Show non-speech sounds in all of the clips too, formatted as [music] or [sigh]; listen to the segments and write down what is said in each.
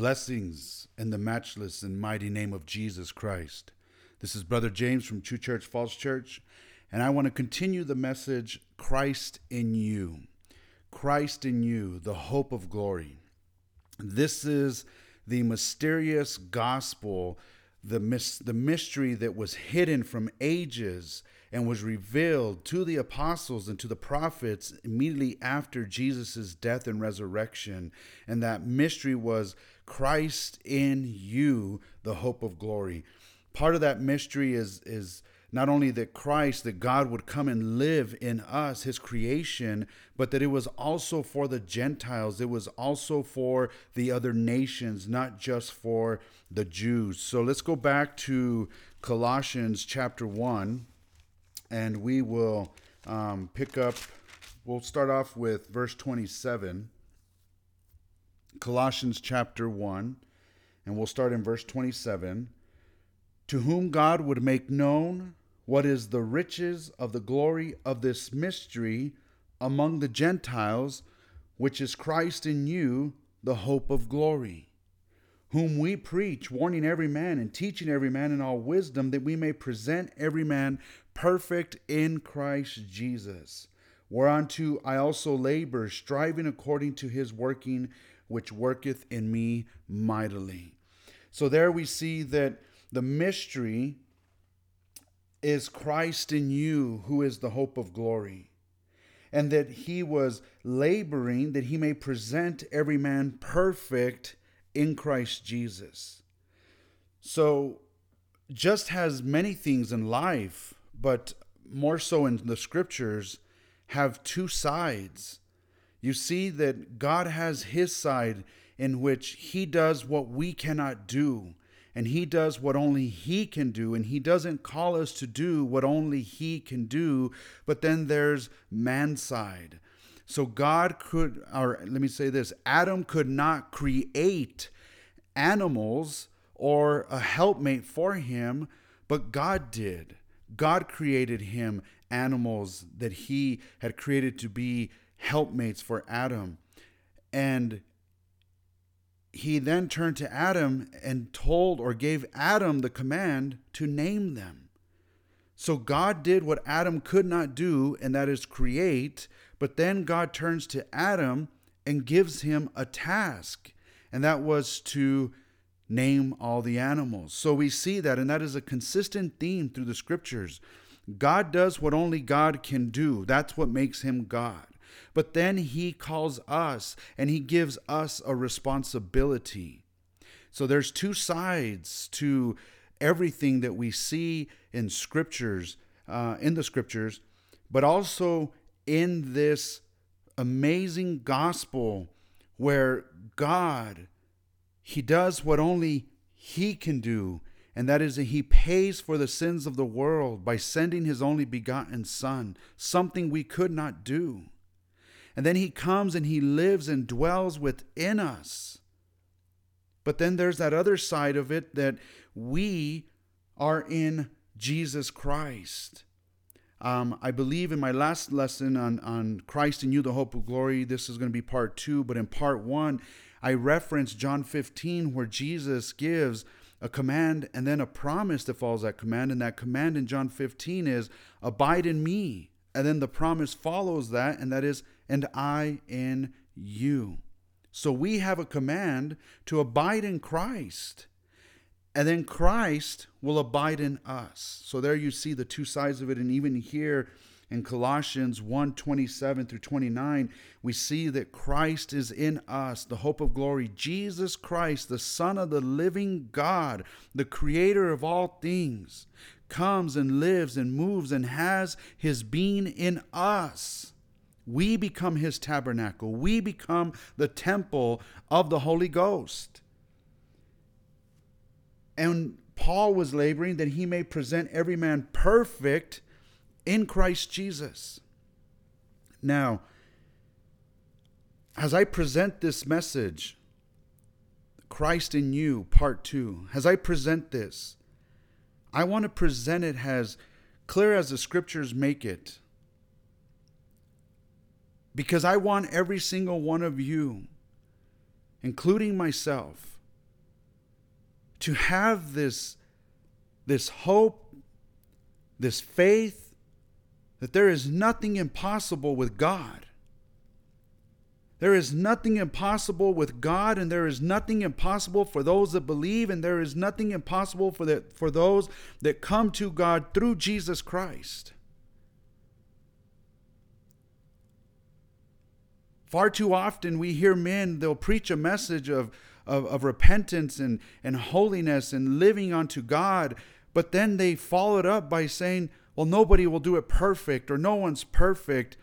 Blessings in the matchless and mighty name of Jesus Christ. This is Brother James from True Church False Church, and I want to continue the message Christ in you. Christ in you, the hope of glory. This is the mysterious gospel, the, mis- the mystery that was hidden from ages and was revealed to the apostles and to the prophets immediately after Jesus' death and resurrection. And that mystery was Christ in you, the hope of glory. Part of that mystery is, is not only that Christ, that God would come and live in us, his creation, but that it was also for the Gentiles. It was also for the other nations, not just for the Jews. So let's go back to Colossians chapter 1 and we will um, pick up, we'll start off with verse 27, Colossians chapter 1, and we'll start in verse 27. To whom God would make known what is the riches of the glory of this mystery among the Gentiles, which is Christ in you, the hope of glory whom we preach, warning every man and teaching every man in all wisdom, that we may present every man perfect in Christ Jesus. Whereunto I also labor, striving according to his working, which worketh in me mightily. So there we see that the mystery is Christ in you, who is the hope of glory. And that he was laboring that he may present every man perfect in Christ Jesus. So, just has many things in life but more so in the scriptures, have two sides. You see that God has his side in which he does what we cannot do, and he does what only he can do, and he doesn't call us to do what only he can do. But then there's man's side. So God could, or let me say this Adam could not create animals or a helpmate for him, but God did. God created him animals that he had created to be helpmates for Adam. And he then turned to Adam and told or gave Adam the command to name them. So God did what Adam could not do, and that is create. But then God turns to Adam and gives him a task, and that was to name all the animals. So we see that, and that is a consistent theme through the scriptures. God does what only God can do, that's what makes him God. But then he calls us and he gives us a responsibility. So there's two sides to everything that we see in scriptures, uh, in the scriptures, but also in this amazing gospel where God he does what only He can do, and that is that He pays for the sins of the world by sending His only begotten Son, something we could not do. And then He comes and He lives and dwells within us. But then there's that other side of it that we are in Jesus Christ. Um, I believe in my last lesson on, on Christ in you, the hope of glory, this is going to be part two, but in part one, I referenced John 15, where Jesus gives a command and then a promise that follows that command. And that command in John 15 is, Abide in me. And then the promise follows that, and that is, And I in you. So we have a command to abide in Christ. And then Christ will abide in us. So there you see the two sides of it. And even here, in Colossians 1 27 through 29, we see that Christ is in us, the hope of glory. Jesus Christ, the Son of the living God, the creator of all things, comes and lives and moves and has his being in us. We become his tabernacle. We become the temple of the Holy Ghost. And Paul was laboring that he may present every man perfect in Christ Jesus. Now, as I present this message, Christ in you, part two, as I present this, I want to present it as clear as the scriptures make it. Because I want every single one of you, including myself, to have this, this hope, this faith that there is nothing impossible with God. There is nothing impossible with God, and there is nothing impossible for those that believe, and there is nothing impossible for, the, for those that come to God through Jesus Christ. Far too often we hear men, they'll preach a message of, of, of repentance and, and holiness and living unto God, but then they follow it up by saying, well, nobody will do it perfect or no one's perfect.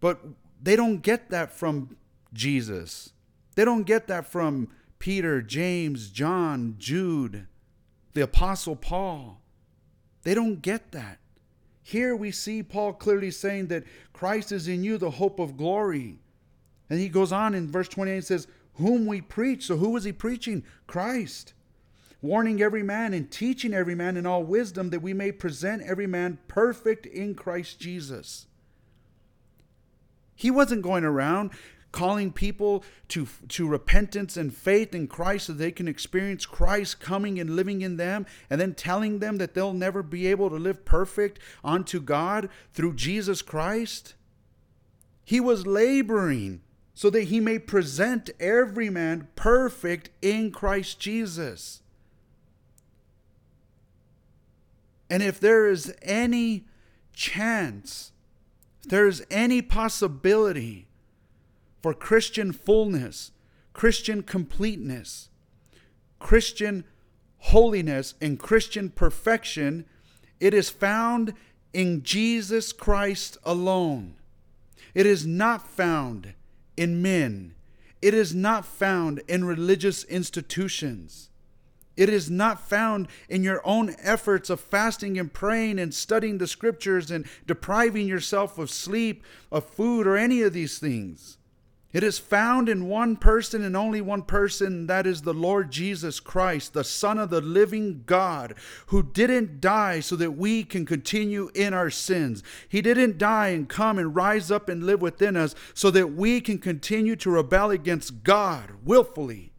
But they don't get that from Jesus. They don't get that from Peter, James, John, Jude, the Apostle Paul. They don't get that. Here we see Paul clearly saying that Christ is in you, the hope of glory. And he goes on in verse 28 and says, Whom we preach. So who is he preaching? Christ. Warning every man and teaching every man in all wisdom that we may present every man perfect in Christ Jesus. He wasn't going around calling people to, to repentance and faith in Christ so they can experience Christ coming and living in them, and then telling them that they'll never be able to live perfect unto God through Jesus Christ. He was laboring so that he may present every man perfect in Christ Jesus. And if there is any chance there's any possibility for Christian fullness, Christian completeness, Christian holiness, and Christian perfection, it is found in Jesus Christ alone. It is not found in men. It is not found in religious institutions. It is not found in your own efforts of fasting and praying and studying the scriptures and depriving yourself of sleep, of food, or any of these things. It is found in one person and only one person, that is the Lord Jesus Christ, the Son of the living God, who didn't die so that we can continue in our sins. He didn't die and come and rise up and live within us so that we can continue to rebel against God willfully.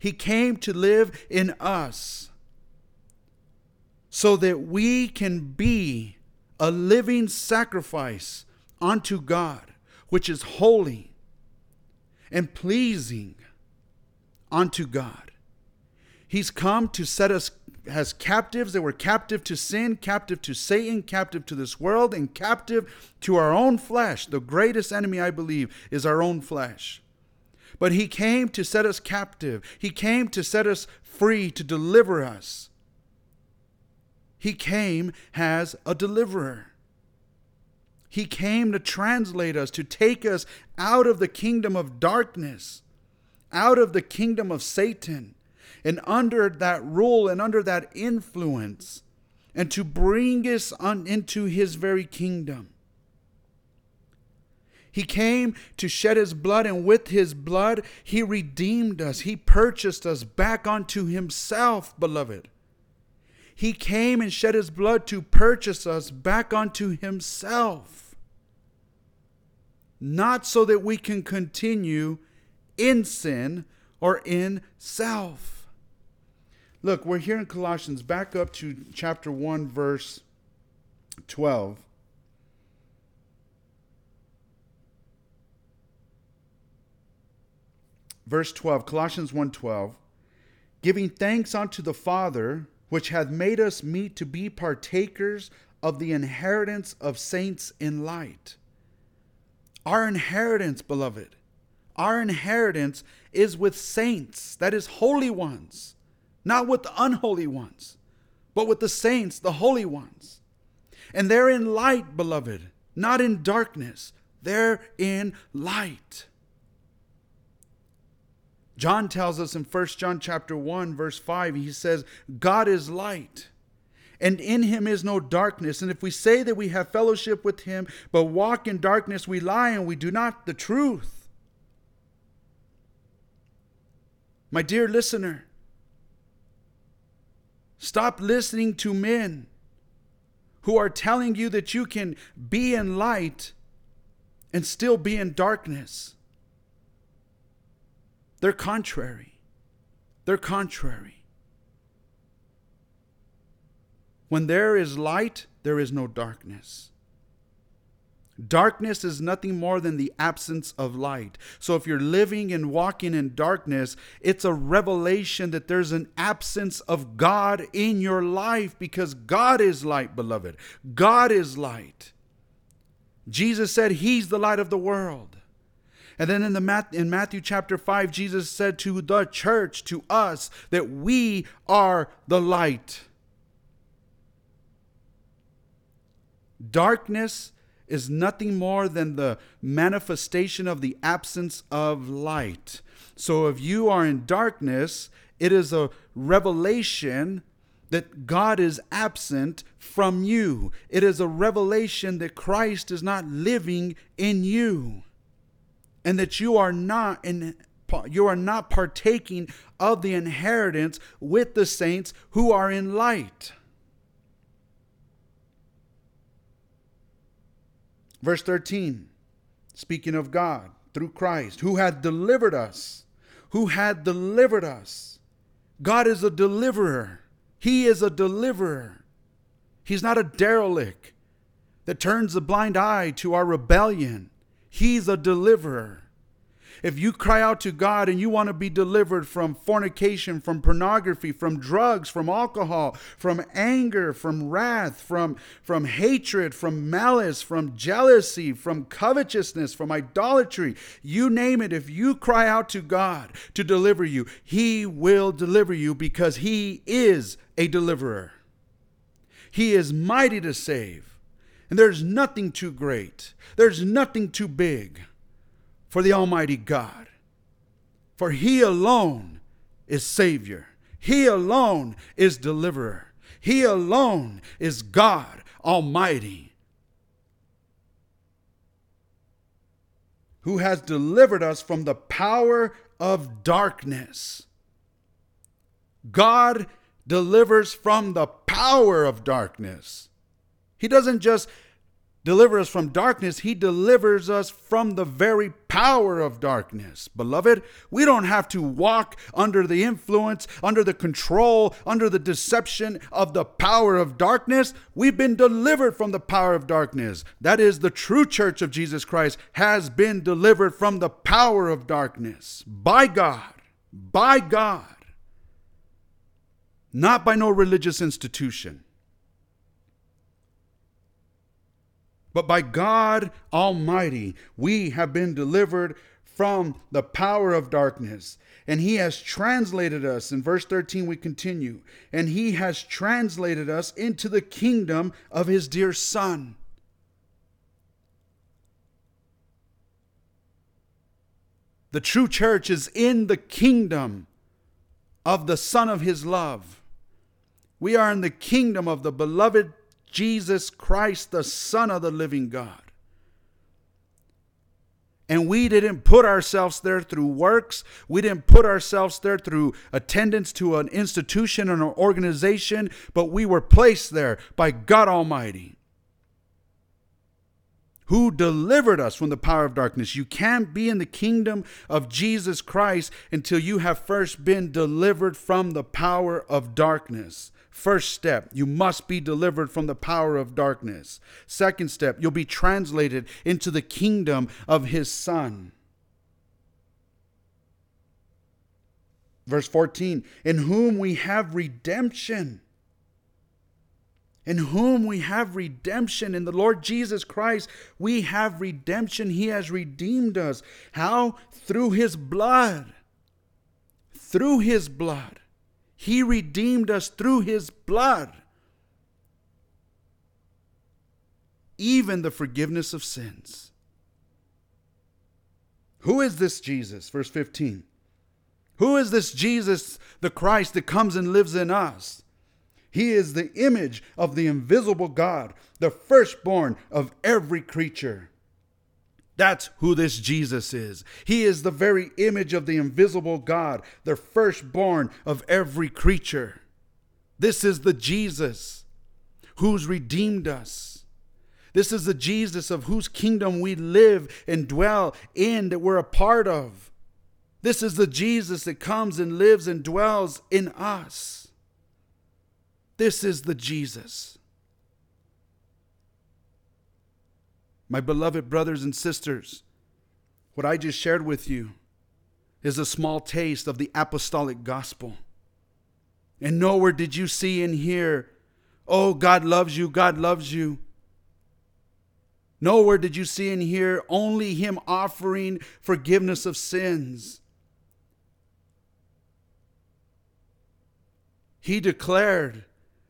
He came to live in us so that we can be a living sacrifice unto God, which is holy and pleasing unto God. He's come to set us as captives that were captive to sin, captive to Satan, captive to this world, and captive to our own flesh. The greatest enemy, I believe, is our own flesh. But he came to set us captive. He came to set us free, to deliver us. He came as a deliverer. He came to translate us, to take us out of the kingdom of darkness, out of the kingdom of Satan, and under that rule and under that influence, and to bring us on into his very kingdom. He came to shed his blood, and with his blood, he redeemed us. He purchased us back unto himself, beloved. He came and shed his blood to purchase us back unto himself. Not so that we can continue in sin or in self. Look, we're here in Colossians, back up to chapter 1, verse 12. verse 12 colossians 1.12 giving thanks unto the father which hath made us meet to be partakers of the inheritance of saints in light our inheritance beloved. Our inheritance is with saints that is holy ones not with the unholy ones but with the saints the holy ones. And they're in light beloved not in darkness. They're in light. John tells us in 1 John chapter 1 verse 5 he says God is light and in him is no darkness and if we say that we have fellowship with him but walk in darkness we lie and we do not the truth My dear listener stop listening to men who are telling you that you can be in light and still be in darkness they're contrary. They're contrary. When there is light, there is no darkness. Darkness is nothing more than the absence of light. So if you're living and walking in darkness, it's a revelation that there's an absence of God in your life because God is light, beloved. God is light. Jesus said he's the light of the world. And then in the in Matthew chapter 5 Jesus said to the church to us that we are the light. Darkness is nothing more than the manifestation of the absence of light. So if you are in darkness, it is a revelation that God is absent from you. It is a revelation that Christ is not living in you. And that you are not in you are not partaking of the inheritance with the saints who are in light. Verse 13, speaking of God through Christ, who had delivered us, who had delivered us. God is a deliverer. He is a deliverer. He's not a derelict that turns a blind eye to our rebellion. He's a deliverer. If you cry out to God and you want to be delivered from fornication, from pornography, from drugs, from alcohol, from anger, from wrath, from, from hatred, from malice, from jealousy, from covetousness, from idolatry, you name it, if you cry out to God to deliver you, He will deliver you because He is a deliverer. He is mighty to save. And there's nothing too great. There's nothing too big for the Almighty God. For He alone is Savior, He alone is Deliverer, He alone is God Almighty. Who has delivered us from the power of darkness. God delivers from the power of darkness. He doesn't just deliver us from darkness, He delivers us from the very power of darkness. Beloved, we don't have to walk under the influence, under the control, under the deception of the power of darkness. We've been delivered from the power of darkness. That is, the true church of Jesus Christ has been delivered from the power of darkness by God. By God. Not by no religious institution But by God Almighty, we have been delivered from the power of darkness. And he has translated us. In verse 13, we continue. And he has translated us into the kingdom of his dear Son. The true church is in the kingdom of the Son of his love. We are in the kingdom of the beloved Jesus Christ, the Son of the living God. And we didn't put ourselves there through works. We didn't put ourselves there through attendance to an institution or an organization, but we were placed there by God Almighty, who delivered us from the power of darkness. You can't be in the kingdom of Jesus Christ until you have first been delivered from the power of darkness. First step, you must be delivered from the power of darkness. Second step, you'll be translated into the kingdom of his Son. Verse 14, in whom we have redemption. In whom we have redemption. In the Lord Jesus Christ, we have redemption. He has redeemed us. How? Through his blood. Through his blood. He redeemed us through his blood, even the forgiveness of sins. Who is this Jesus? Verse 15. Who is this Jesus, the Christ that comes and lives in us? He is the image of the invisible God, the firstborn of every creature. That's who this Jesus is. He is the very image of the invisible God, the firstborn of every creature. This is the Jesus who's redeemed us. This is the Jesus of whose kingdom we live and dwell in, that we're a part of. This is the Jesus that comes and lives and dwells in us. This is the Jesus. My beloved brothers and sisters, what I just shared with you is a small taste of the apostolic gospel. And nowhere did you see and hear, oh, God loves you, God loves you. Nowhere did you see and hear only Him offering forgiveness of sins. He declared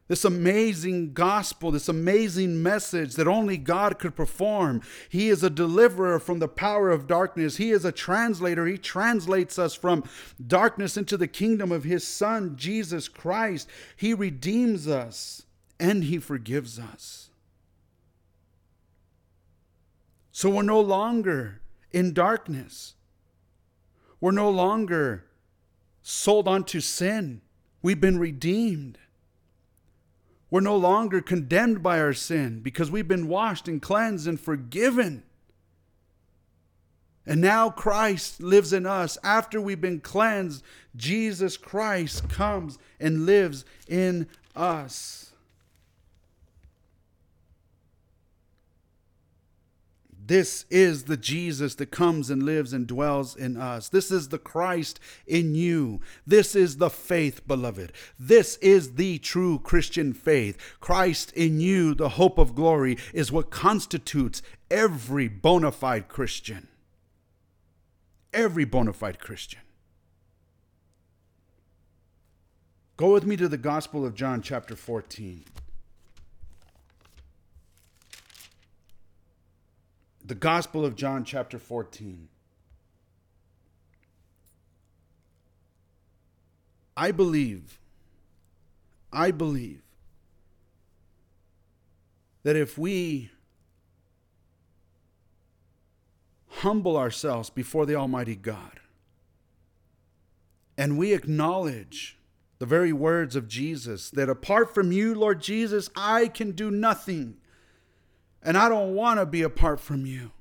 this amazing gospel, this amazing message that only God could perform. He is a deliverer from the power of darkness. He is a translator. He translates us from darkness into the kingdom of His Son, Jesus Christ. He redeems us and He forgives us. So we're no longer in darkness. We're no longer sold unto sin. We've been redeemed. We're no longer condemned by our sin because we've been washed and cleansed and forgiven. And now Christ lives in us. After we've been cleansed, Jesus Christ comes and lives in us. This is the Jesus that comes and lives and dwells in us. This is the Christ in you. This is the faith, beloved. This is the true Christian faith. Christ in you, the hope of glory, is what constitutes every bona fide Christian. Every bona fide Christian. Go with me to the Gospel of John, chapter 14. The Gospel of John, chapter 14. I believe, I believe that if we humble ourselves before the Almighty God and we acknowledge the very words of Jesus that apart from you, Lord Jesus, I can do nothing. And I don't want to be apart from you.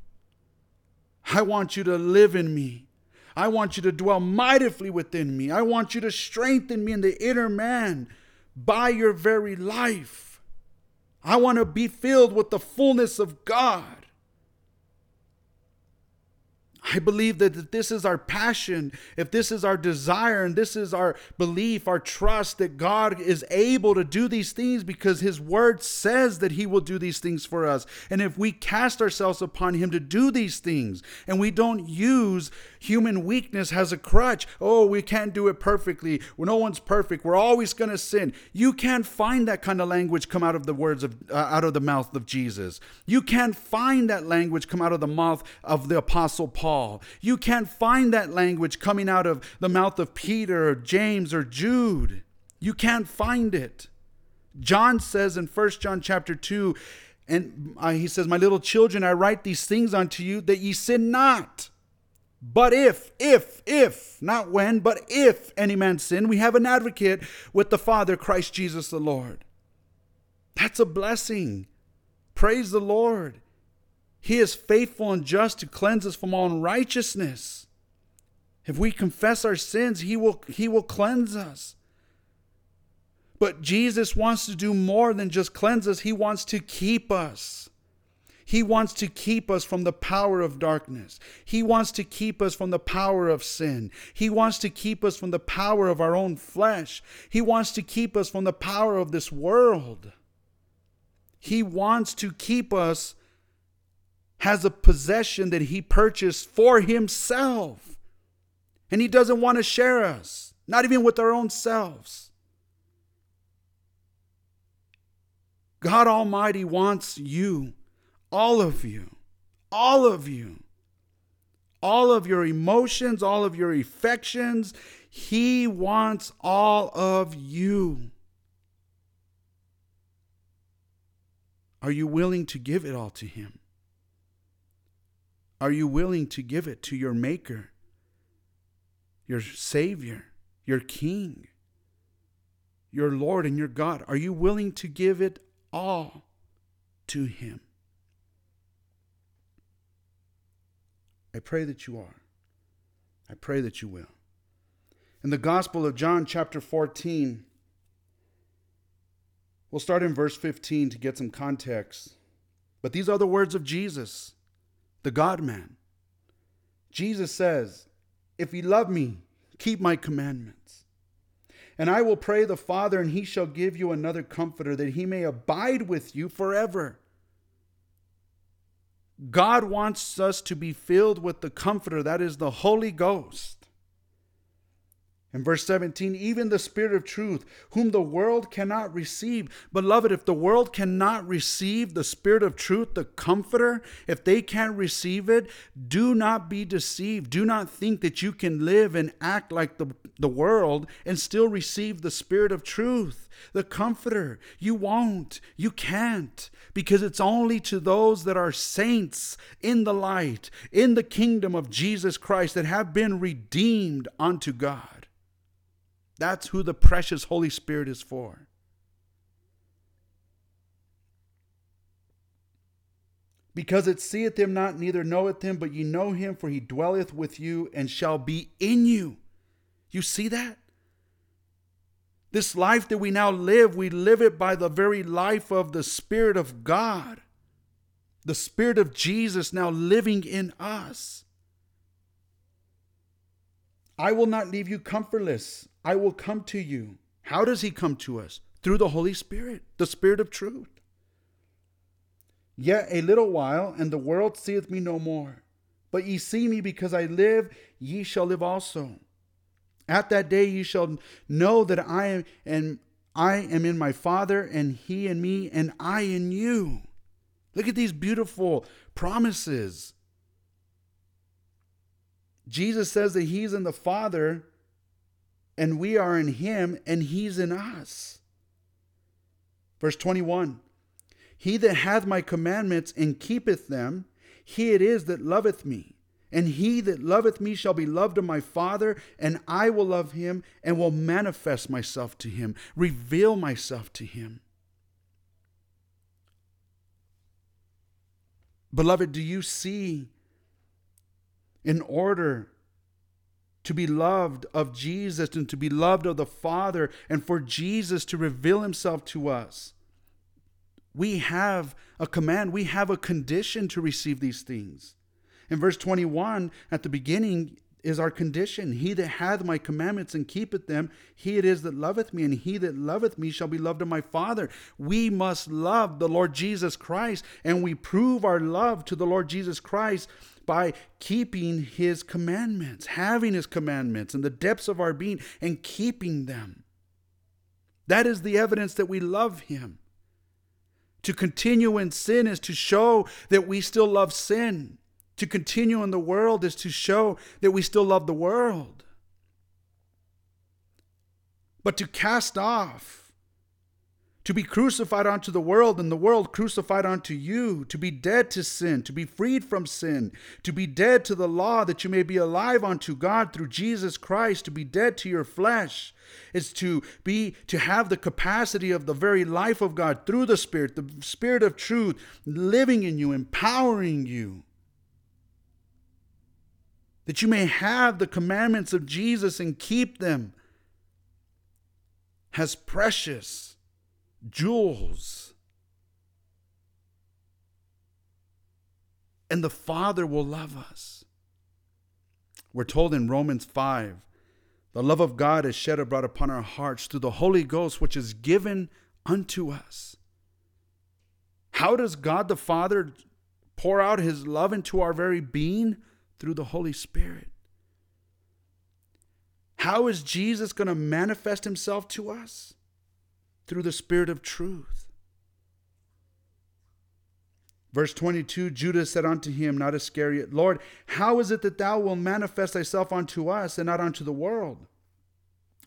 I want you to live in me. I want you to dwell mightily within me. I want you to strengthen me in the inner man by your very life. I want to be filled with the fullness of God. I believe that if this is our passion, if this is our desire, and this is our belief, our trust that God is able to do these things because His Word says that He will do these things for us. And if we cast ourselves upon Him to do these things and we don't use human weakness has a crutch, oh, we can't do it perfectly. no one's perfect. We're always going to sin. You can't find that kind of language come out of the words of, uh, out of the mouth of Jesus. You can't find that language come out of the mouth of the Apostle Paul. You can't find that language coming out of the mouth of Peter or James or Jude. You can't find it. John says in 1 John chapter 2, and uh, he says, My little children, I write these things unto you that ye sin not. But if, if, if, not when, but if any man sin, we have an advocate with the Father, Christ Jesus the Lord. That's a blessing. Praise the Lord. He is faithful and just to cleanse us from all unrighteousness. If we confess our sins, he will, he will cleanse us. But Jesus wants to do more than just cleanse us, He wants to keep us. He wants to keep us from the power of darkness. He wants to keep us from the power of sin. He wants to keep us from the power of our own flesh. He wants to keep us from the power of this world. He wants to keep us has a possession that he purchased for himself. And he doesn't want to share us, not even with our own selves. God Almighty wants you, all of you, all of you, all of your emotions, all of your affections. He wants all of you. Are you willing to give it all to Him? Are you willing to give it to your Maker, your Savior, your King, your Lord, and your God? Are you willing to give it all to Him? I pray that you are. I pray that you will. In the Gospel of John, chapter 14, We'll start in verse 15 to get some context. But these are the words of Jesus, the God man. Jesus says, If ye love me, keep my commandments. And I will pray the Father, and he shall give you another comforter, that he may abide with you forever. God wants us to be filled with the comforter, that is the Holy Ghost. In verse 17, even the Spirit of truth, whom the world cannot receive. Beloved, if the world cannot receive the Spirit of truth, the Comforter, if they can't receive it, do not be deceived. Do not think that you can live and act like the, the world and still receive the Spirit of truth, the Comforter. You won't. You can't. Because it's only to those that are saints in the light, in the kingdom of Jesus Christ, that have been redeemed unto God. That's who the precious Holy Spirit is for. Because it seeth him not, neither knoweth him, but ye know him, for he dwelleth with you and shall be in you. You see that? This life that we now live, we live it by the very life of the Spirit of God, the Spirit of Jesus now living in us. I will not leave you comfortless. I will come to you. How does he come to us? Through the Holy Spirit, the Spirit of truth. Yet a little while, and the world seeth me no more. But ye see me because I live, ye shall live also. At that day ye shall know that I am and I am in my Father, and he in me, and I in you. Look at these beautiful promises. Jesus says that he's in the Father and we are in him and he's in us. Verse 21 He that hath my commandments and keepeth them, he it is that loveth me. And he that loveth me shall be loved of my Father, and I will love him and will manifest myself to him, reveal myself to him. Beloved, do you see in order to be loved of Jesus and to be loved of the Father and for Jesus to reveal himself to us. We have a command, we have a condition to receive these things. In verse 21, at the beginning, is our condition. He that hath my commandments and keepeth them, he it is that loveth me, and he that loveth me shall be loved of my Father. We must love the Lord Jesus Christ, and we prove our love to the Lord Jesus Christ by keeping his commandments, having his commandments in the depths of our being and keeping them. That is the evidence that we love him. To continue in sin is to show that we still love sin. To continue in the world is to show that we still love the world. But to cast off to be crucified unto the world and the world crucified unto you, to be dead to sin, to be freed from sin, to be dead to the law that you may be alive unto God through Jesus Christ, to be dead to your flesh is to be to have the capacity of the very life of God through the spirit, the spirit of truth living in you, empowering you. That you may have the commandments of Jesus and keep them as precious jewels. And the Father will love us. We're told in Romans 5 the love of God is shed abroad upon our hearts through the Holy Ghost, which is given unto us. How does God the Father pour out his love into our very being? Through the Holy Spirit. How is Jesus going to manifest himself to us? through the Spirit of truth. Verse 22 Judas said unto him, not Iscariot, Lord, how is it that thou wilt manifest thyself unto us and not unto the world?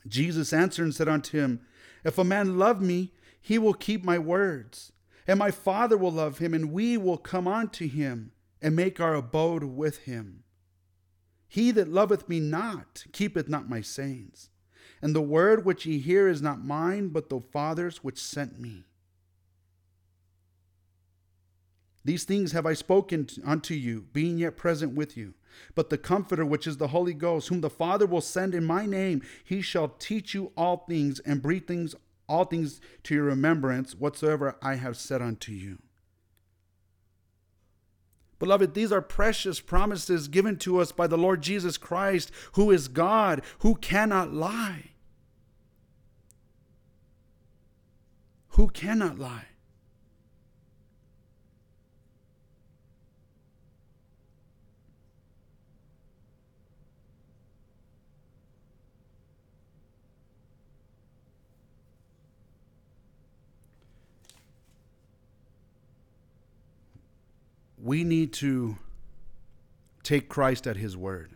Jesus answered and said unto him, If a man love me, he will keep my words, and my Father will love him, and we will come unto him and make our abode with him. He that loveth me not keepeth not my sayings. And the word which ye hear is not mine, but the Father's which sent me. These things have I spoken unto you, being yet present with you. But the Comforter, which is the Holy Ghost, whom the Father will send in my name, he shall teach you all things and bring things all things to your remembrance whatsoever I have said unto you. Beloved, these are precious promises given to us by the Lord Jesus Christ, who is God, who cannot lie. Who cannot lie? We need to take Christ at his word.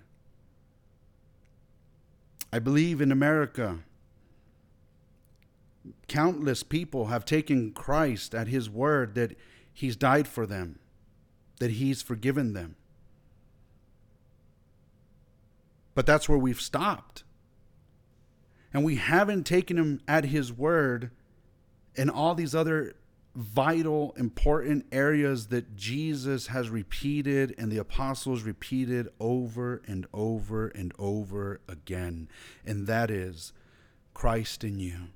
I believe in America, countless people have taken Christ at his word that he's died for them, that he's forgiven them. But that's where we've stopped. And we haven't taken him at his word in all these other vital, important areas that Jesus has repeated and the apostles repeated over and over and over again. And that is Christ in you.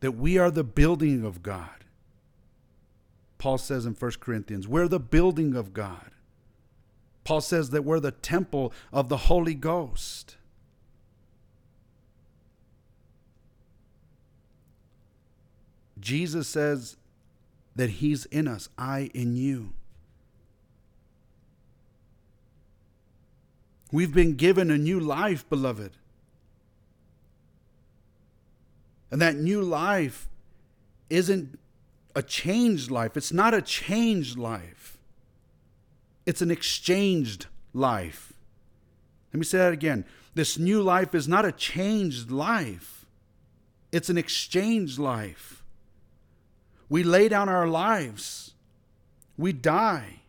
That we are the building of God. Paul says in 1 Corinthians, we're the building of God. Paul says that we're the temple of the Holy Ghost. Jesus says that He's in us, I in you. We've been given a new life, beloved. And that new life isn't a changed life. It's not a changed life. It's an exchanged life. Let me say that again. This new life is not a changed life, it's an exchanged life. We lay down our lives, we die.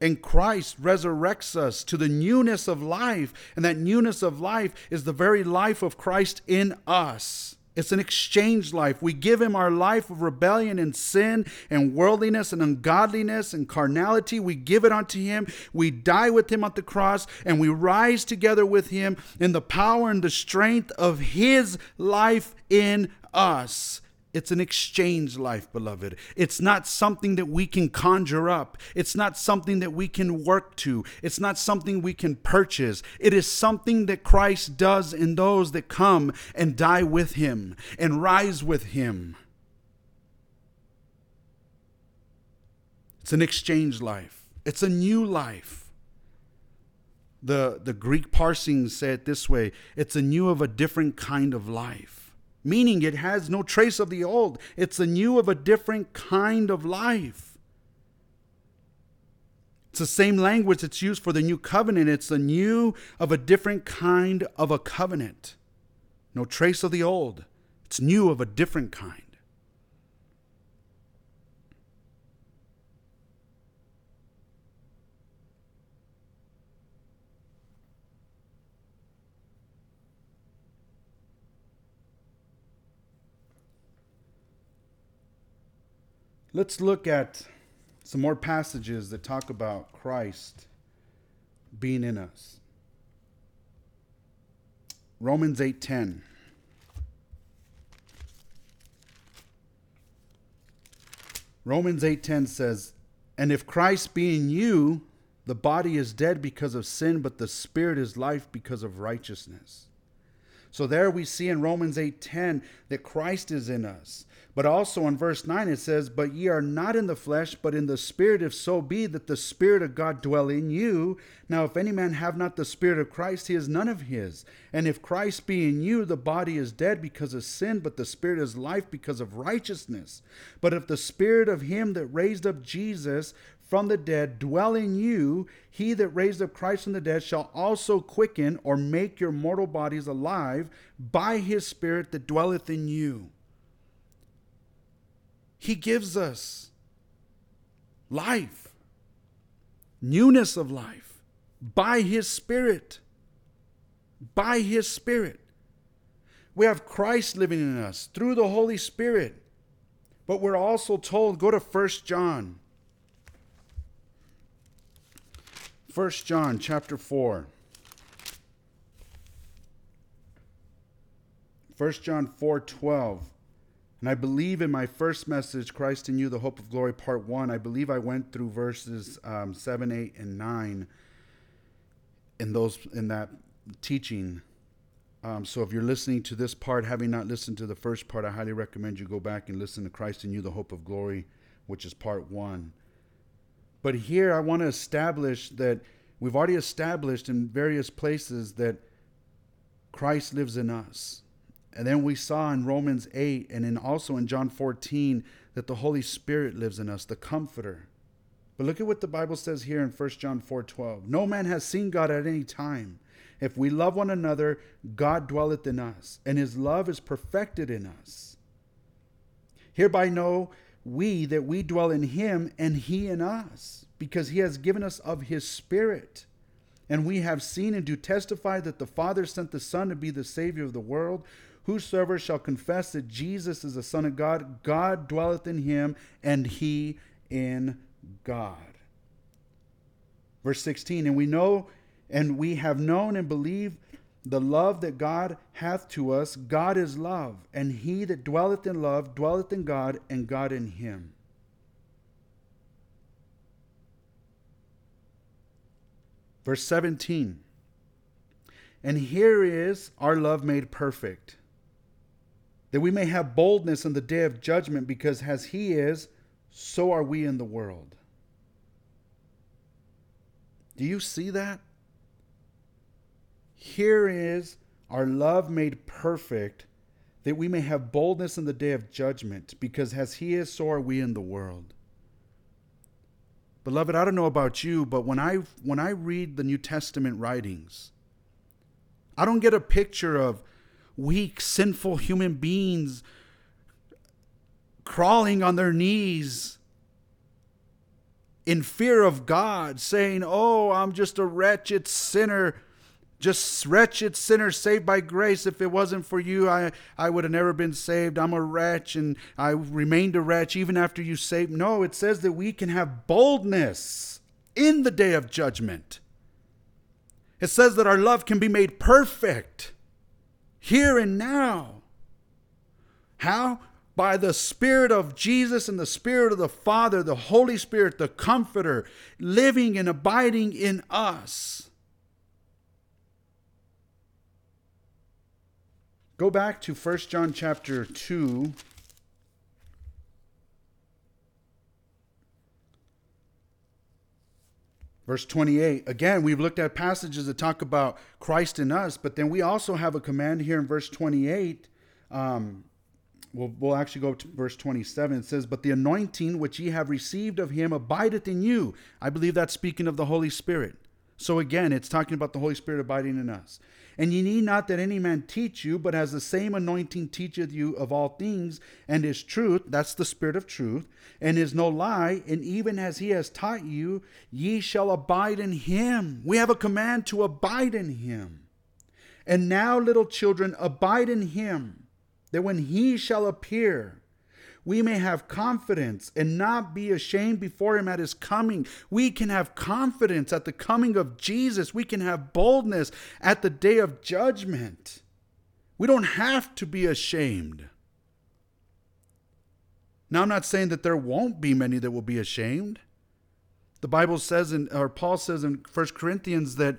And Christ resurrects us to the newness of life. And that newness of life is the very life of Christ in us. It's an exchange life. We give him our life of rebellion and sin and worldliness and ungodliness and carnality. We give it unto him. We die with him at the cross and we rise together with him in the power and the strength of his life in us. It's an exchange life, beloved. It's not something that we can conjure up. It's not something that we can work to. It's not something we can purchase. It is something that Christ does in those that come and die with him and rise with him. It's an exchange life, it's a new life. The, the Greek parsing say it this way it's a new of a different kind of life meaning it has no trace of the old. It's a new of a different kind of life. It's the same language that's used for the new covenant. It's a new of a different kind of a covenant. No trace of the old. It's new of a different kind. Let's look at some more passages that talk about Christ being in us. Romans 8:10 Romans 8:10 says, "And if Christ be in you, the body is dead because of sin, but the spirit is life because of righteousness." So there we see in Romans 8:10 that Christ is in us. But also in verse 9 it says, But ye are not in the flesh, but in the spirit, if so be that the spirit of God dwell in you. Now if any man have not the spirit of Christ, he is none of his. And if Christ be in you, the body is dead because of sin, but the spirit is life because of righteousness. But if the spirit of him that raised up Jesus from the dead dwell in you, he that raised up Christ from the dead shall also quicken or make your mortal bodies alive by his spirit that dwelleth in you. He gives us life, newness of life by His Spirit. By His Spirit. We have Christ living in us through the Holy Spirit. But we're also told, go to 1 John. 1 John chapter 4. 1 John 4 12 And I believe in my first message, Christ in You, the Hope of Glory, Part 1, I believe I went through verses um, 7, 8, and 9 in, those, in that teaching. Um, so if you're listening to this part, having not listened to the first part, I highly recommend you go back and listen to Christ in You, the Hope of Glory, which is Part 1. But here I want to establish that we've already established in various places that Christ lives in us. And then we saw in Romans 8 and then also in John 14 that the Holy Spirit lives in us, the comforter. But look at what the Bible says here in 1 John 4:12. No man has seen God at any time. If we love one another, God dwelleth in us, and his love is perfected in us. Hereby know we that we dwell in him and he in us, because he has given us of his Spirit. And we have seen and do testify that the Father sent the Son to be the Savior of the world. Whosoever shall confess that Jesus is the Son of God, God dwelleth in him, and he in God. Verse 16, and we know and we have known and believed the love that God hath to us. God is love, and he that dwelleth in love dwelleth in God, and God in him. Verse 17, and here is our love made perfect that we may have boldness in the day of judgment, because as he is, so are we in the world. Do you see that? Here is our love made perfect, that we may have boldness in the day of judgment, because as he is, so are we in the world. Beloved, I don't know about you, but when I when I read the New Testament writings, I don't get a picture of weak, sinful human beings crawling on their knees in fear of God, saying, Oh, I'm just a wretched sinner, just wretched sinner saved by grace. If it wasn't for you, I, I would have never been saved. I'm a wretch and I remained a wretch even after you saved. No, it says that we can have boldness in the day of judgment. It says that our love can be made perfect here and now. How? By the Spirit of Jesus and the Spirit of the Father, the Holy Spirit, the Comforter, living and abiding in us. Go back to 1 John chapter 2. Verse 28, again, we've looked at passages that talk about Christ in us, but then we also have a command here in verse 28. Um, we'll, we'll actually go to verse 27. It says, But the anointing which ye have received of him abideth in you. I believe that's speaking of the Holy Spirit. So again, it's talking about the Holy Spirit abiding in us. And ye need not that any man teach you, but as the same anointing teacheth you of all things, and is truth, that's the Spirit of truth, and is no lie, and even as he has taught you, ye shall abide in him. We have a command to abide in him. And now, little children, abide in him, that when he shall appear, we may have confidence and not be ashamed before him at his coming. We can have confidence at the coming of Jesus. We can have boldness at the day of judgment. We don't have to be ashamed. Now, I'm not saying that there won't be many that will be ashamed. The Bible says, in, or Paul says in 1 Corinthians, that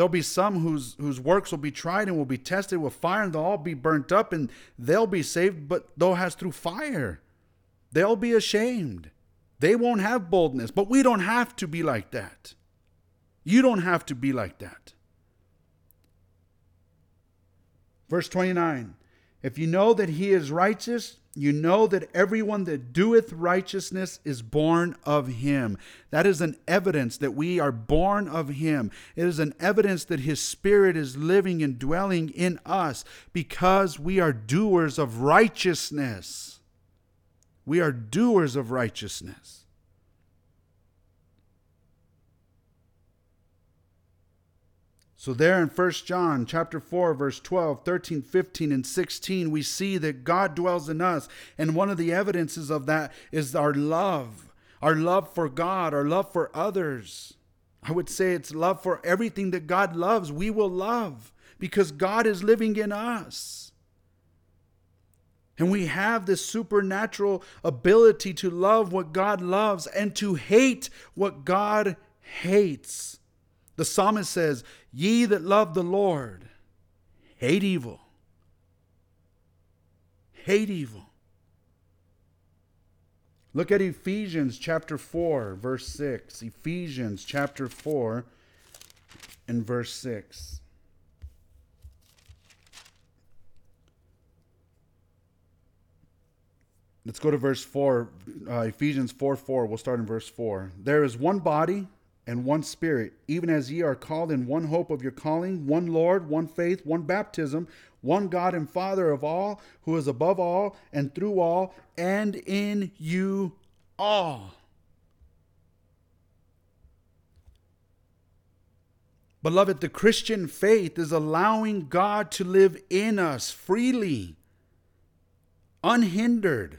There'll be some whose whose works will be tried and will be tested with fire, and they'll all be burnt up, and they'll be saved, but though has through fire. They'll be ashamed. They won't have boldness, but we don't have to be like that. You don't have to be like that. Verse 29 If you know that he is righteous, you know that everyone that doeth righteousness is born of him. That is an evidence that we are born of him. It is an evidence that his spirit is living and dwelling in us because we are doers of righteousness. We are doers of righteousness. So there in 1 John chapter 4 verse 12, 13, 15 and 16 we see that God dwells in us and one of the evidences of that is our love. Our love for God, our love for others. I would say it's love for everything that God loves. We will love because God is living in us. And we have this supernatural ability to love what God loves and to hate what God hates. The psalmist says, Ye that love the Lord, hate evil. Hate evil. Look at Ephesians chapter 4, verse 6. Ephesians chapter 4 and verse 6. Let's go to verse 4, uh, Ephesians 4 4. We'll start in verse 4. There is one body and one spirit, even as ye are called in one hope of your calling, one Lord, one faith, one baptism, one God and Father of all, who is above all and through all and in you all. Beloved, the Christian faith is allowing God to live in us freely, unhindered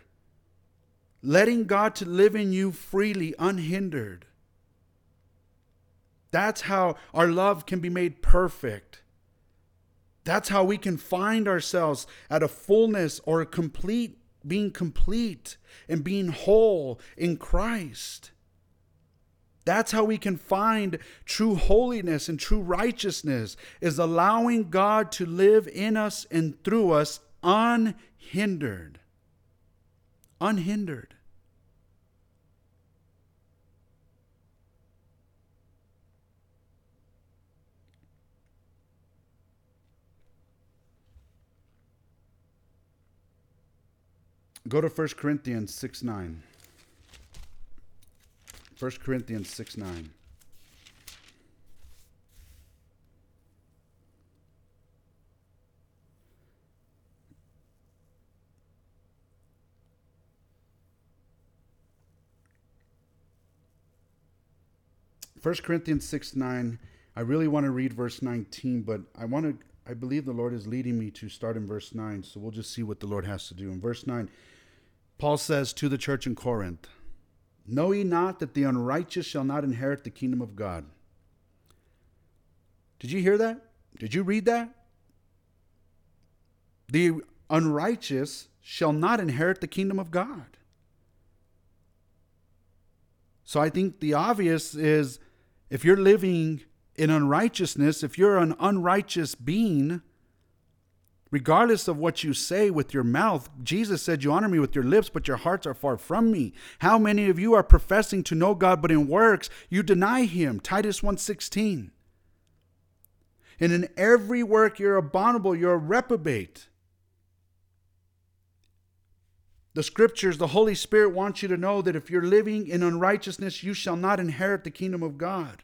letting God to live in you freely, unhindered. That's how our love can be made perfect. That's how we can find ourselves at a fullness or a complete, being complete and being whole in Christ. That's how we can find true holiness and true righteousness is allowing God to live in us and through us unhindered unhindered. Go to 1 Corinthians 6 9. 1 Corinthians 6 9. 1 Corinthians 6 9. I really want to read verse 19, but I want to, I believe the Lord is leading me to start in verse 9. So we'll just see what the Lord has to do. In verse 9, Paul says to the church in Corinth, Know ye not that the unrighteous shall not inherit the kingdom of God? Did you hear that? Did you read that? The unrighteous shall not inherit the kingdom of God. So I think the obvious is if you're living in unrighteousness, if you're an unrighteous being, regardless of what you say with your mouth, Jesus said, You honor me with your lips, but your hearts are far from me. How many of you are professing to know God, but in works you deny him? Titus 1:16. And in every work you're abominable, you're a reprobate. The scriptures, the Holy Spirit wants you to know that if you're living in unrighteousness, you shall not inherit the kingdom of God.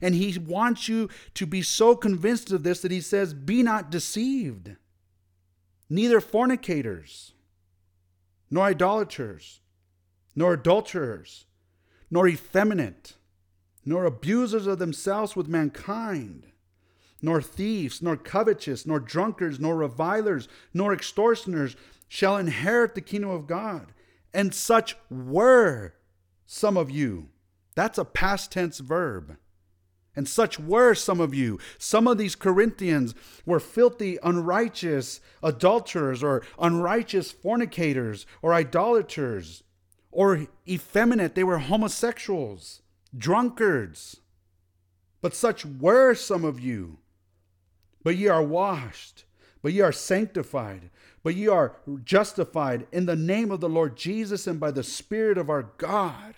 And He wants you to be so convinced of this that He says, Be not deceived, neither fornicators, nor idolaters, nor adulterers, nor effeminate, nor abusers of themselves with mankind nor thieves, nor covetous, nor drunkards, nor revilers, nor extortioners shall inherit the kingdom of God. And such were some of you. That's a past tense verb. And such were some of you. Some of these Corinthians were filthy, unrighteous adulterers, or unrighteous fornicators, or idolaters, or effeminate. They were homosexuals, drunkards. But such were some of you. But ye are washed, but ye are sanctified, but ye are justified in the name of the Lord Jesus and by the Spirit of our God.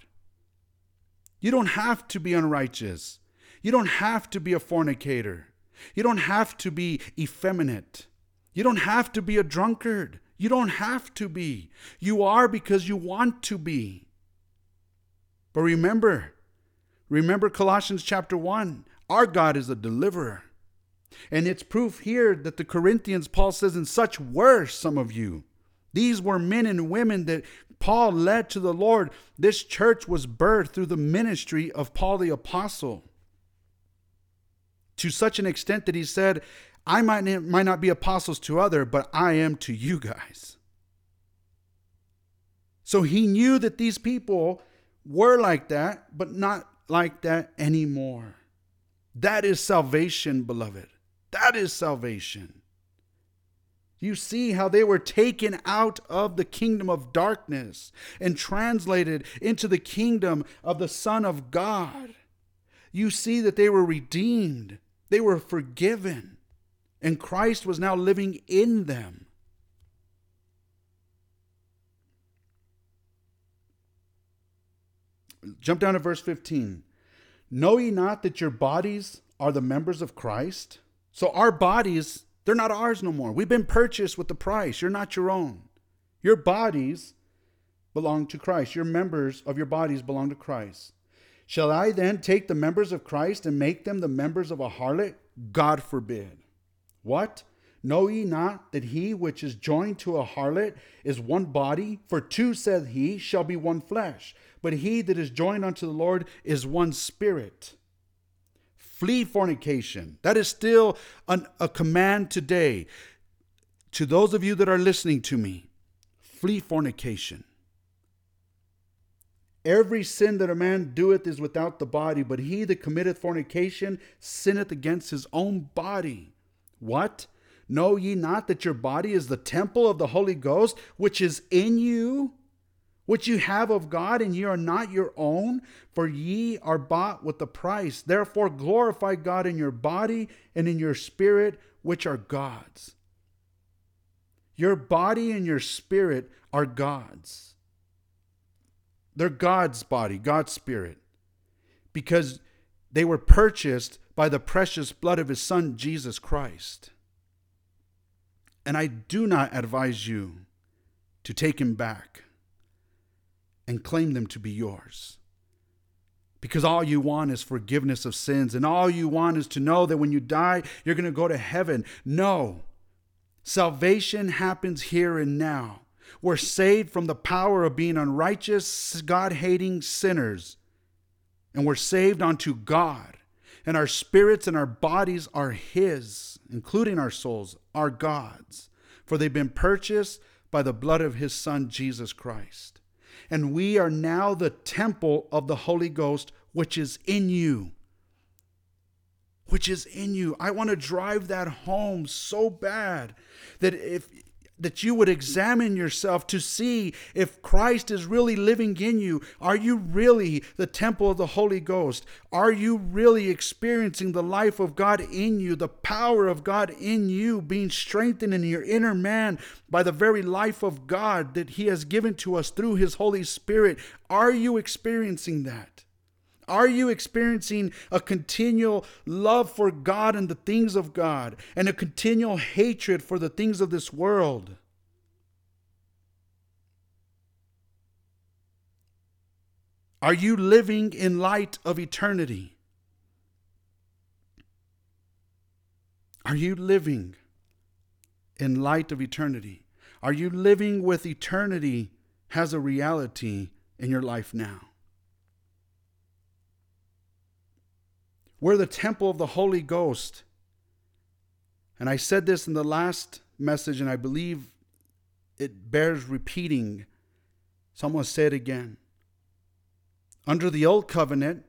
You don't have to be unrighteous. You don't have to be a fornicator. You don't have to be effeminate. You don't have to be a drunkard. You don't have to be. You are because you want to be. But remember, remember Colossians chapter 1 our God is a deliverer. And it's proof here that the Corinthians, Paul says, and such were some of you. These were men and women that Paul led to the Lord. This church was birthed through the ministry of Paul the Apostle. To such an extent that he said, I might, might not be apostles to other, but I am to you guys. So he knew that these people were like that, but not like that anymore. That is salvation, beloved. That is salvation. You see how they were taken out of the kingdom of darkness and translated into the kingdom of the Son of God. You see that they were redeemed, they were forgiven, and Christ was now living in them. Jump down to verse 15. Know ye not that your bodies are the members of Christ? So our bodies, they're not ours no more. We've been purchased with the price. You're not your own. Your bodies belong to Christ. Your members of your bodies belong to Christ. Shall I then take the members of Christ and make them the members of a harlot? God forbid. What? Know ye not that he which is joined to a harlot is one body? For two, saith he, shall be one flesh. But he that is joined unto the Lord is one spirit. Flee fornication. That is still an, a command today. To those of you that are listening to me, flee fornication. Every sin that a man doeth is without the body, but he that committeth fornication sinneth against his own body. What? Know ye not that your body is the temple of the Holy Ghost, which is in you, which you have of God, and ye are not your own, for ye are bought with a price. Therefore glorify God in your body and in your spirit, which are God's. Your body and your spirit are God's. They're God's body, God's spirit, because they were purchased by the precious blood of his Son, Jesus Christ. And I do not advise you to take him back and claim them to be yours. Because all you want is forgiveness of sins, and all you want is to know that when you die, you're going to go to heaven. No. Salvation happens here and now. We're saved from the power of being unrighteous, God hating sinners, and we're saved unto God. And our spirits and our bodies are His, including our souls, are God's, for they've been purchased by the blood of His Son, Jesus Christ and we are now the temple of the Holy Ghost, which is in you. Which is in you. I want to drive that home so bad that if that you would examine yourself to see if Christ is really living in you. Are you really the temple of the Holy Ghost? Are you really experiencing the life of God in you, the power of God in you, being strengthened in your inner man by the very life of God that He has given to us through His Holy Spirit? Are you experiencing that? Are you experiencing a continual love for God and the things of God and a continual hatred for the things of this world? Are you living in light of eternity? Are you living in light of eternity? Are you living with eternity as a reality in your life now? We're the temple of the Holy Ghost. And I said this in the last message, and I believe it bears repeating. Someone say it again. Under the old covenant,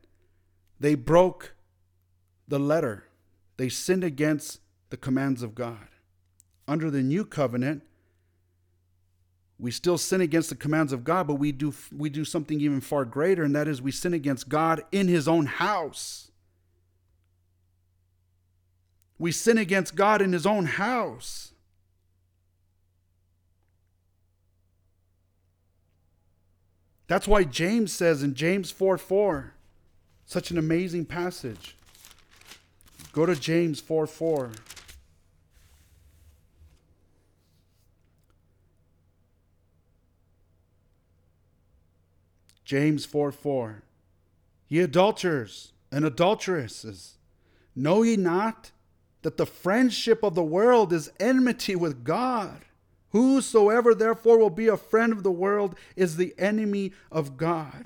they broke the letter, they sinned against the commands of God. Under the new covenant, we still sin against the commands of God, but we do we do something even far greater, and that is we sin against God in his own house. We sin against God in his own house. That's why James says in James 4 4, such an amazing passage. Go to James 4 4. James 4 4. Ye adulterers and adulteresses, know ye not that the friendship of the world is enmity with God. Whosoever therefore will be a friend of the world is the enemy of God.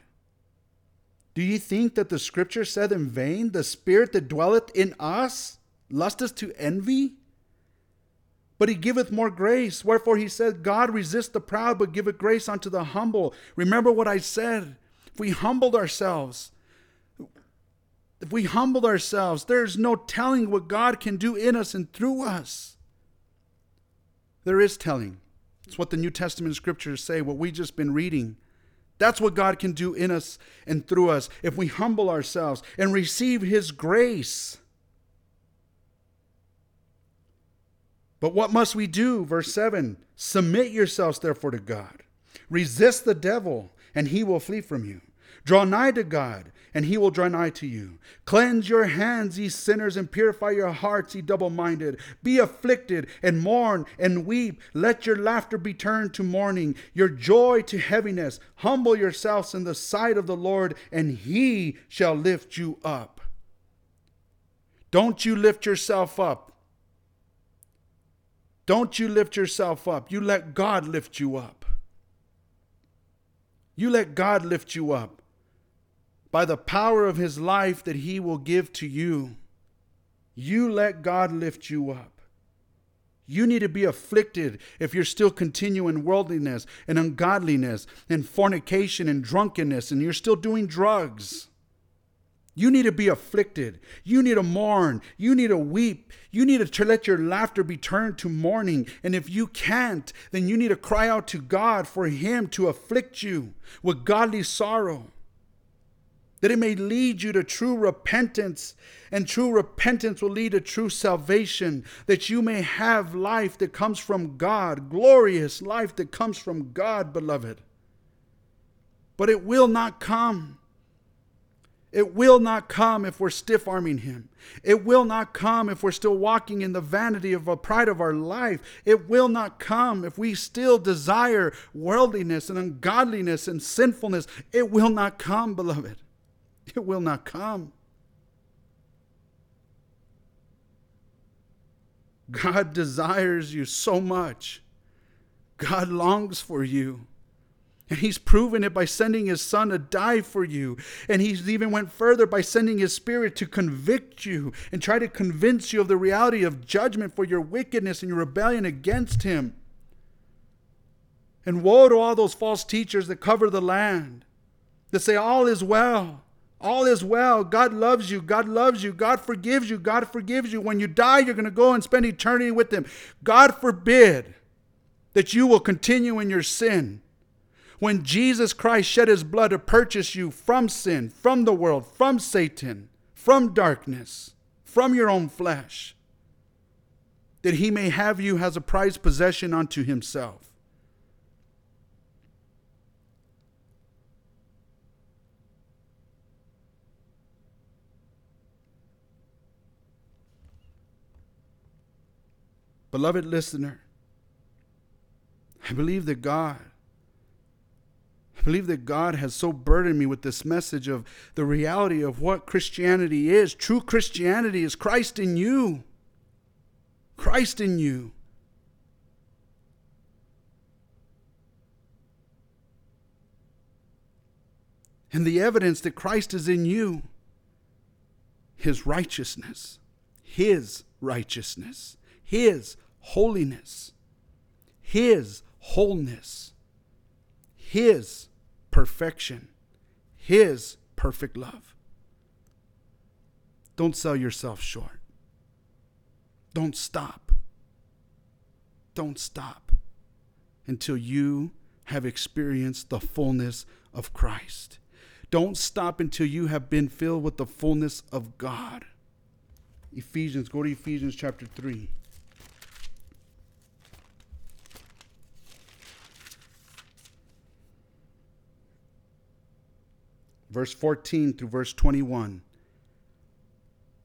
Do ye think that the scripture said in vain, The spirit that dwelleth in us lusteth to envy? But he giveth more grace. Wherefore he said, God resists the proud, but giveth grace unto the humble. Remember what I said. If we humbled ourselves, if we humble ourselves, there's no telling what God can do in us and through us. There is telling. It's what the New Testament scriptures say, what we've just been reading. That's what God can do in us and through us if we humble ourselves and receive His grace. But what must we do? Verse 7 Submit yourselves therefore to God. Resist the devil, and he will flee from you. Draw nigh to God, and he will draw nigh to you. Cleanse your hands, ye sinners, and purify your hearts, ye double minded. Be afflicted, and mourn, and weep. Let your laughter be turned to mourning, your joy to heaviness. Humble yourselves in the sight of the Lord, and he shall lift you up. Don't you lift yourself up. Don't you lift yourself up. You let God lift you up. You let God lift you up by the power of his life that he will give to you. You let God lift you up. You need to be afflicted if you're still continuing worldliness and ungodliness and fornication and drunkenness and you're still doing drugs. You need to be afflicted. You need to mourn. You need to weep. You need to let your laughter be turned to mourning. And if you can't, then you need to cry out to God for Him to afflict you with godly sorrow that it may lead you to true repentance, and true repentance will lead to true salvation, that you may have life that comes from God, glorious life that comes from God, beloved. But it will not come. It will not come if we're stiff arming Him. It will not come if we're still walking in the vanity of a pride of our life. It will not come if we still desire worldliness and ungodliness and sinfulness. It will not come, beloved. [laughs] It will not come. God desires you so much. God longs for you. And he's proven it by sending his son to die for you. And he's even went further by sending his spirit to convict you and try to convince you of the reality of judgment for your wickedness and your rebellion against him. And woe to all those false teachers that cover the land, that say all is well. All is well. God loves you. God loves you. God forgives you. God forgives you. When you die, you're going to go and spend eternity with Him. God forbid that you will continue in your sin. When Jesus Christ shed His blood to purchase you from sin, from the world, from Satan, from darkness, from your own flesh, that He may have you as a prized possession unto Himself. Beloved listener, I believe that God, I believe that God has so burdened me with this message of the reality of what Christianity is. True Christianity is Christ in you. Christ in you. And the evidence that Christ is in you, his righteousness, his righteousness, his holiness, His wholeness, His perfection, His perfect love. Don't sell yourself short. Don't stop. Don't stop until you have experienced the fullness of Christ. Don't stop until you have been filled with the fullness of God. Ephesians, go to Ephesians chapter 3. Verse 14 through verse 21.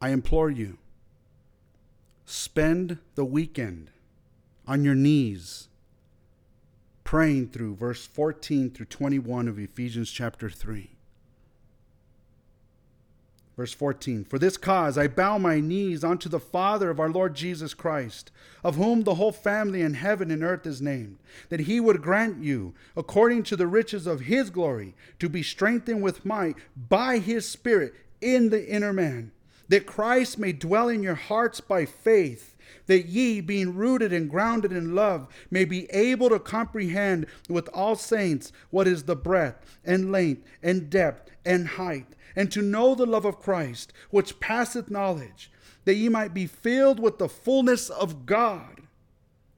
I implore you, spend the weekend on your knees praying through verse 14 through 21 of Ephesians chapter 3. Verse 14 For this cause I bow my knees unto the Father of our Lord Jesus Christ, of whom the whole family in heaven and earth is named, that he would grant you, according to the riches of his glory, to be strengthened with might by his Spirit in the inner man, that Christ may dwell in your hearts by faith that ye, being rooted and grounded in love, may be able to comprehend with all saints what is the breadth and length and depth and height and to know the love of Christ, which passeth knowledge, that ye might be filled with the fullness of God.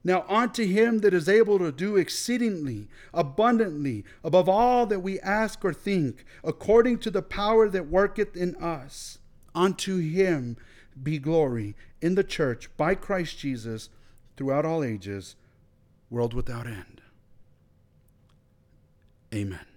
Now unto him that is able to do exceedingly abundantly above all that we ask or think, according to the power that worketh in us, unto him be glory in the church by Christ Jesus throughout all ages, world without end. Amen.